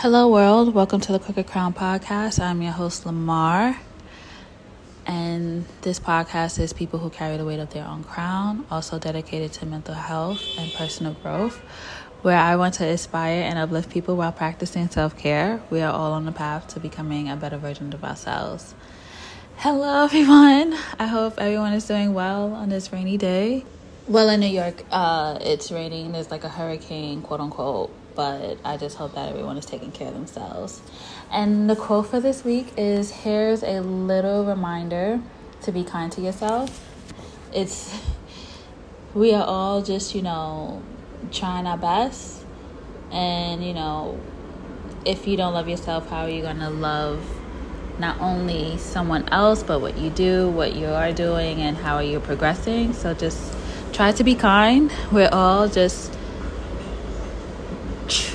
Hello, world. Welcome to the Crooked Crown Podcast. I'm your host, Lamar. And this podcast is people who carry the weight of their own crown, also dedicated to mental health and personal growth, where I want to inspire and uplift people while practicing self care. We are all on the path to becoming a better version of ourselves. Hello, everyone. I hope everyone is doing well on this rainy day. Well, in New York, uh, it's raining. There's like a hurricane, quote unquote, but I just hope that everyone is taking care of themselves. And the quote for this week is Here's a little reminder to be kind to yourself. It's, we are all just, you know, trying our best. And, you know, if you don't love yourself, how are you going to love not only someone else, but what you do, what you are doing, and how are you progressing? So just try to be kind. We're all just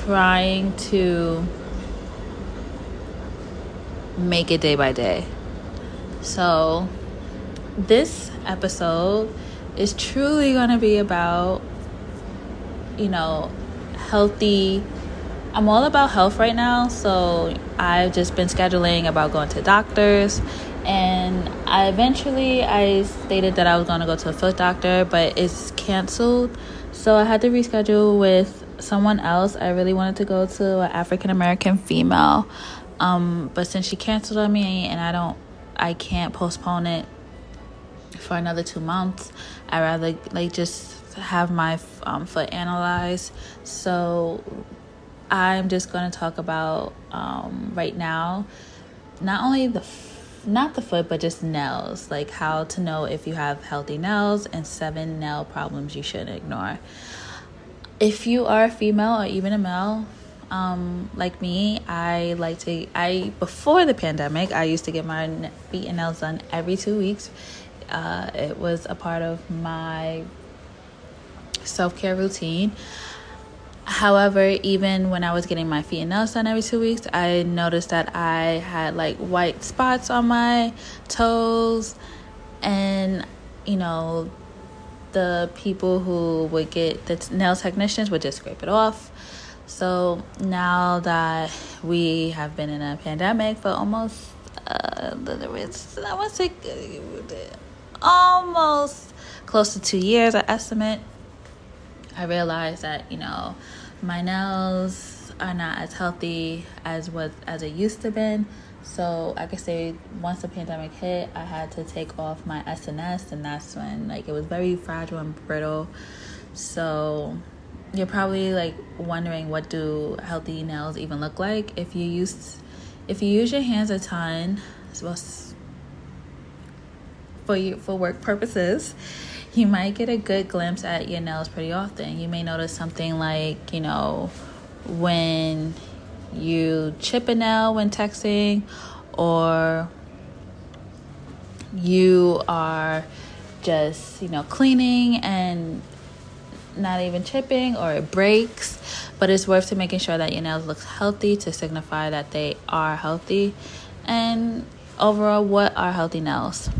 trying to make it day by day. So, this episode is truly going to be about, you know, healthy. I'm all about health right now, so I've just been scheduling about going to doctors and I eventually I stated that I was going to go to a foot doctor, but it's canceled. So I had to reschedule with someone else. I really wanted to go to an African American female. Um, but since she canceled on me and I don't I can't postpone it for another 2 months, I rather like just have my um, foot analyzed. So I'm just going to talk about um, right now not only the not the foot, but just nails, like how to know if you have healthy nails and seven nail problems you should ignore. If you are a female or even a male, um, like me, I like to. I before the pandemic, I used to get my feet and nails done every two weeks. Uh, it was a part of my self care routine. However, even when I was getting my feet and nails done every two weeks, I noticed that I had like white spots on my toes, and you know, the people who would get the nail technicians would just scrape it off. So now that we have been in a pandemic for almost, uh, I want to say almost close to two years, I estimate. I realized that you know my nails are not as healthy as what as it used to been. So I could say once the pandemic hit, I had to take off my SNS, and that's when like it was very fragile and brittle. So you're probably like wondering what do healthy nails even look like if you use if you use your hands a ton well, for you for work purposes you might get a good glimpse at your nails pretty often. You may notice something like, you know, when you chip a nail when texting, or you are just, you know, cleaning and not even chipping or it breaks but it's worth to making sure that your nails look healthy to signify that they are healthy and overall what are healthy nails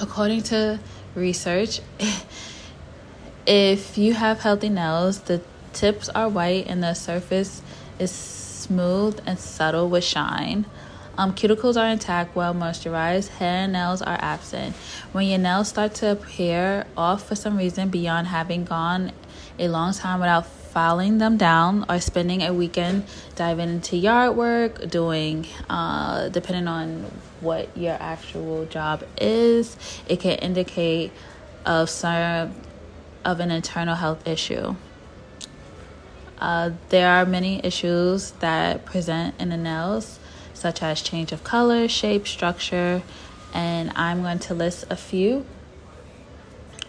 according to research. if you have healthy nails, the tips are white and the surface is smooth and subtle with shine. Um, cuticles are intact, well moisturized. Hair and nails are absent. When your nails start to appear off for some reason beyond having gone a long time without filing them down or spending a weekend diving into yard work, doing, uh, depending on what your actual job is, it can indicate of some of an internal health issue. Uh, there are many issues that present in the nails, such as change of color, shape, structure, and I'm going to list a few.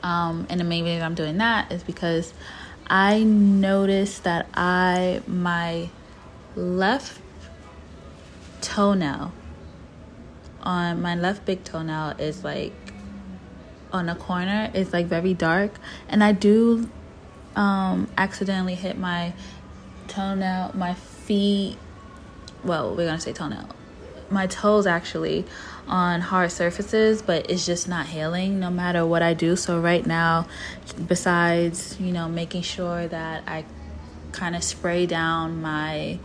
Um, and the main reason I'm doing that is because I noticed that I my left toenail on my left big toenail is like on a corner is like very dark and I do um accidentally hit my toenail my feet well we're gonna say toenail my toes actually on hard surfaces, but it's just not healing no matter what I do. So, right now, besides, you know, making sure that I kind of spray down my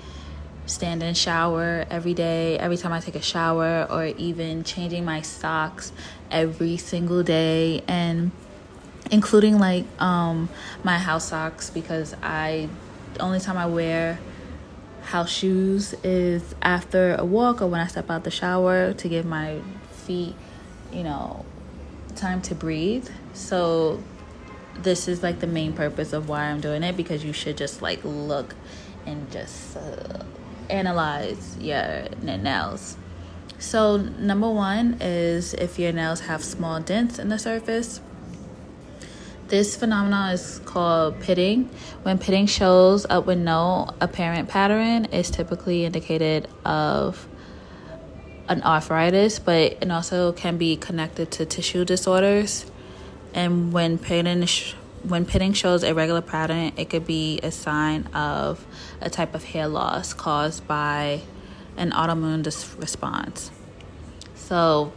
stand in shower every day, every time I take a shower, or even changing my socks every single day and including like um my house socks because I the only time I wear house shoes is after a walk or when I step out the shower to give my feet, you know, time to breathe. So this is like the main purpose of why I'm doing it because you should just like look and just uh, analyze your nails. So, number one is if your nails have small dents in the surface. This phenomenon is called pitting. When pitting shows up with no apparent pattern, it's typically indicated of an arthritis, but it also can be connected to tissue disorders. And when pitting when pitting shows a regular pattern, it could be a sign of a type of hair loss caused by an autoimmune dis- response. So,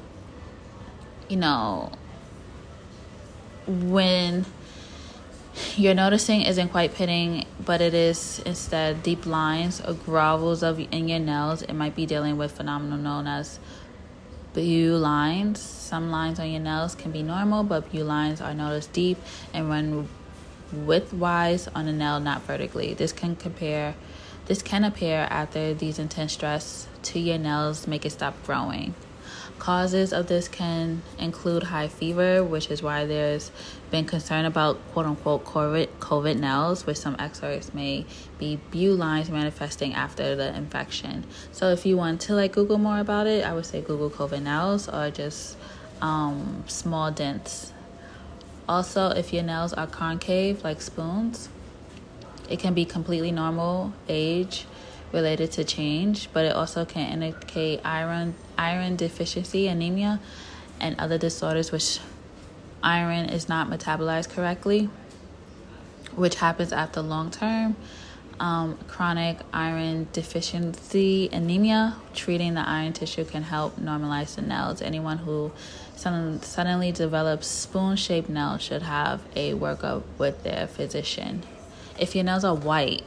you know, when you're noticing isn't quite pitting, but it is instead deep lines or grovels of in your nails, it might be dealing with phenomenon known as Beau lines. Some lines on your nails can be normal, but Beau lines are noticed deep and run widthwise on a nail, not vertically. This can compare this can appear after these intense stress to your nails make it stop growing. Causes of this can include high fever, which is why there's been concern about quote unquote COVID, COVID nails, which some experts may be Beau lines manifesting after the infection. So if you want to like Google more about it, I would say Google COVID nails or just um, small dents. Also, if your nails are concave like spoons, it can be completely normal age related to change, but it also can indicate iron iron deficiency, anemia, and other disorders which iron is not metabolized correctly, which happens after long term um, chronic iron deficiency anemia. Treating the iron tissue can help normalize the nails. Anyone who sudden, suddenly develops spoon shaped nails should have a workup with their physician. If your nails are white,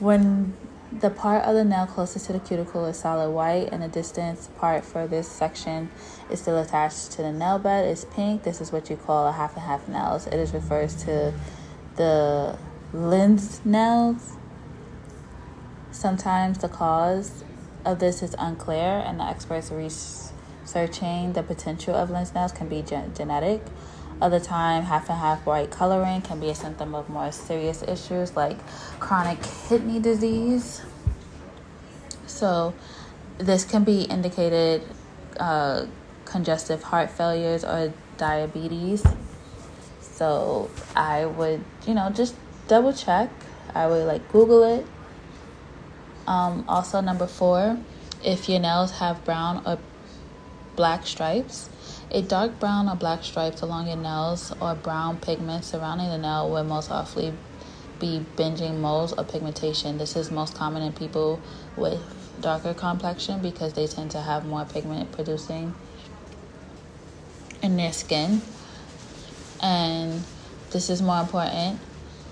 when the part of the nail closest to the cuticle is solid white and the distance part for this section is still attached to the nail bed is pink, this is what you call a half and half nails. It is refers to the lens nails. Sometimes the cause of this is unclear, and the experts researching the potential of lens nails can be gen- genetic. Other time, half and half white coloring can be a symptom of more serious issues like chronic kidney disease. So, this can be indicated uh, congestive heart failures or diabetes. So, I would, you know, just double check. I would like Google it. Um, also, number four, if your nails have brown or black stripes, a dark brown or black stripes along your nails or brown pigment surrounding the nail will most often be binging moles or pigmentation. This is most common in people with darker complexion because they tend to have more pigment producing in their skin. And this is more important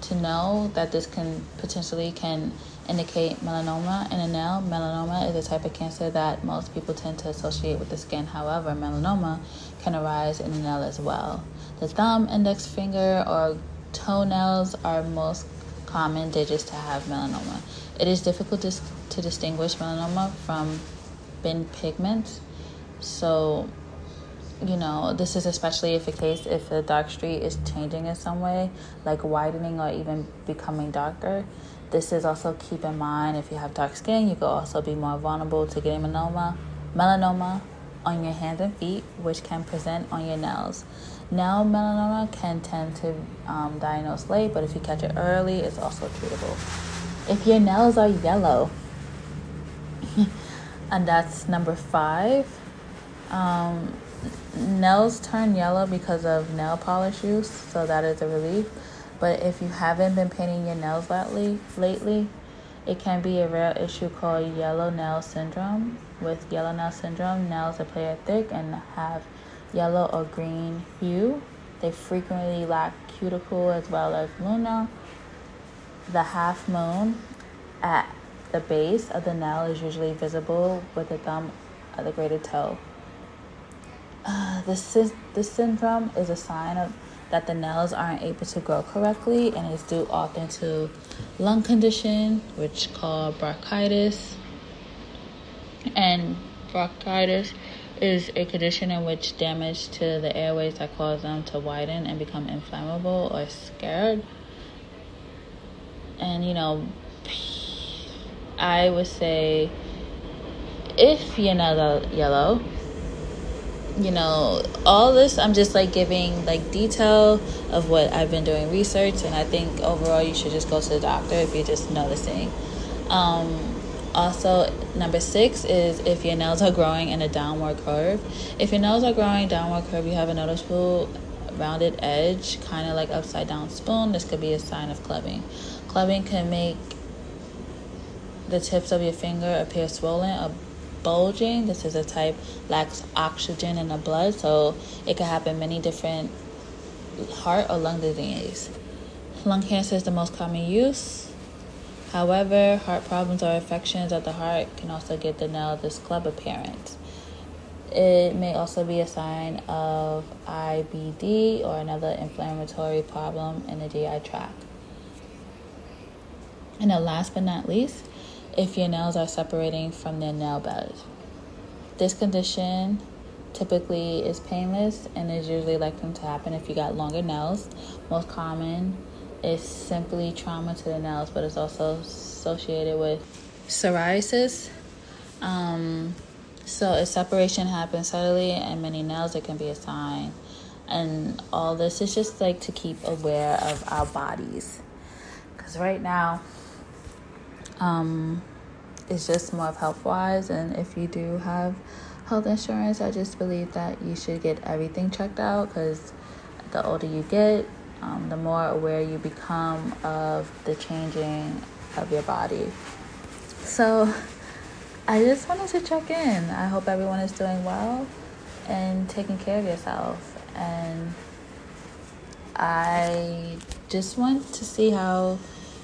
to know that this can potentially can indicate melanoma in a nail. Melanoma is a type of cancer that most people tend to associate with the skin. However, melanoma can arise in a nail as well. The thumb, index finger, or toenails are most common digits to have melanoma. It is difficult to, to distinguish melanoma from bin pigments. So, you know, this is especially if the case if the dark streak is changing in some way, like widening or even becoming darker. This is also keep in mind if you have dark skin, you could also be more vulnerable to getting melanoma, melanoma on your hands and feet, which can present on your nails. Nail melanoma can tend to um, diagnose late, but if you catch it early, it's also treatable. If your nails are yellow, and that's number five, um, nails turn yellow because of nail polish use, so that is a relief. But if you haven't been painting your nails lately, lately, it can be a rare issue called yellow nail syndrome. With yellow nail syndrome, nails appear thick and have yellow or green hue. They frequently lack cuticle as well as luna. The half moon at the base of the nail is usually visible with the thumb of the greater toe. Uh, this, this syndrome is a sign of that the nails aren't able to grow correctly and is due often to lung condition, which called bronchitis. And bronchitis is a condition in which damage to the airways that cause them to widen and become inflammable or scared. And you know, I would say if your nails are yellow, you know, all this I'm just like giving like detail of what I've been doing research and I think overall you should just go to the doctor if you're just noticing. Um, also, number six is if your nails are growing in a downward curve. If your nails are growing downward curve, you have a noticeable rounded edge, kind of like upside down spoon. This could be a sign of clubbing. Clubbing can make the tips of your finger appear swollen or bulging. This is a type lacks oxygen in the blood, so it can happen many different heart or lung disease. Lung cancer is the most common use. However, heart problems or infections of the heart can also get the nail this club appearance. It may also be a sign of IBD or another inflammatory problem in the GI tract. And last but not least, if your nails are separating from their nail bed. This condition typically is painless and is usually likely to happen if you got longer nails. Most common is simply trauma to the nails, but it's also associated with psoriasis. Um, so if separation happens subtly and many nails, it can be a sign. And all this is just like to keep aware of our bodies. Because right now, um, it's just more of health wise. And if you do have health insurance, I just believe that you should get everything checked out because the older you get, um, the more aware you become of the changing of your body. So I just wanted to check in. I hope everyone is doing well and taking care of yourself. And I just want to see how,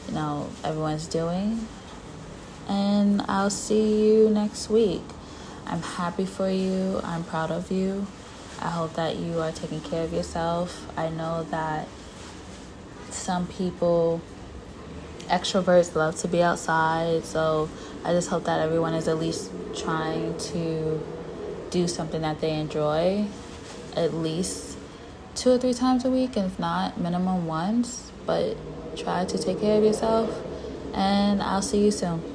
you know, everyone's doing and I'll see you next week. I'm happy for you. I'm proud of you. I hope that you are taking care of yourself. I know that some people, extroverts, love to be outside. So I just hope that everyone is at least trying to do something that they enjoy at least two or three times a week, and if not, minimum once. But try to take care of yourself. And I'll see you soon.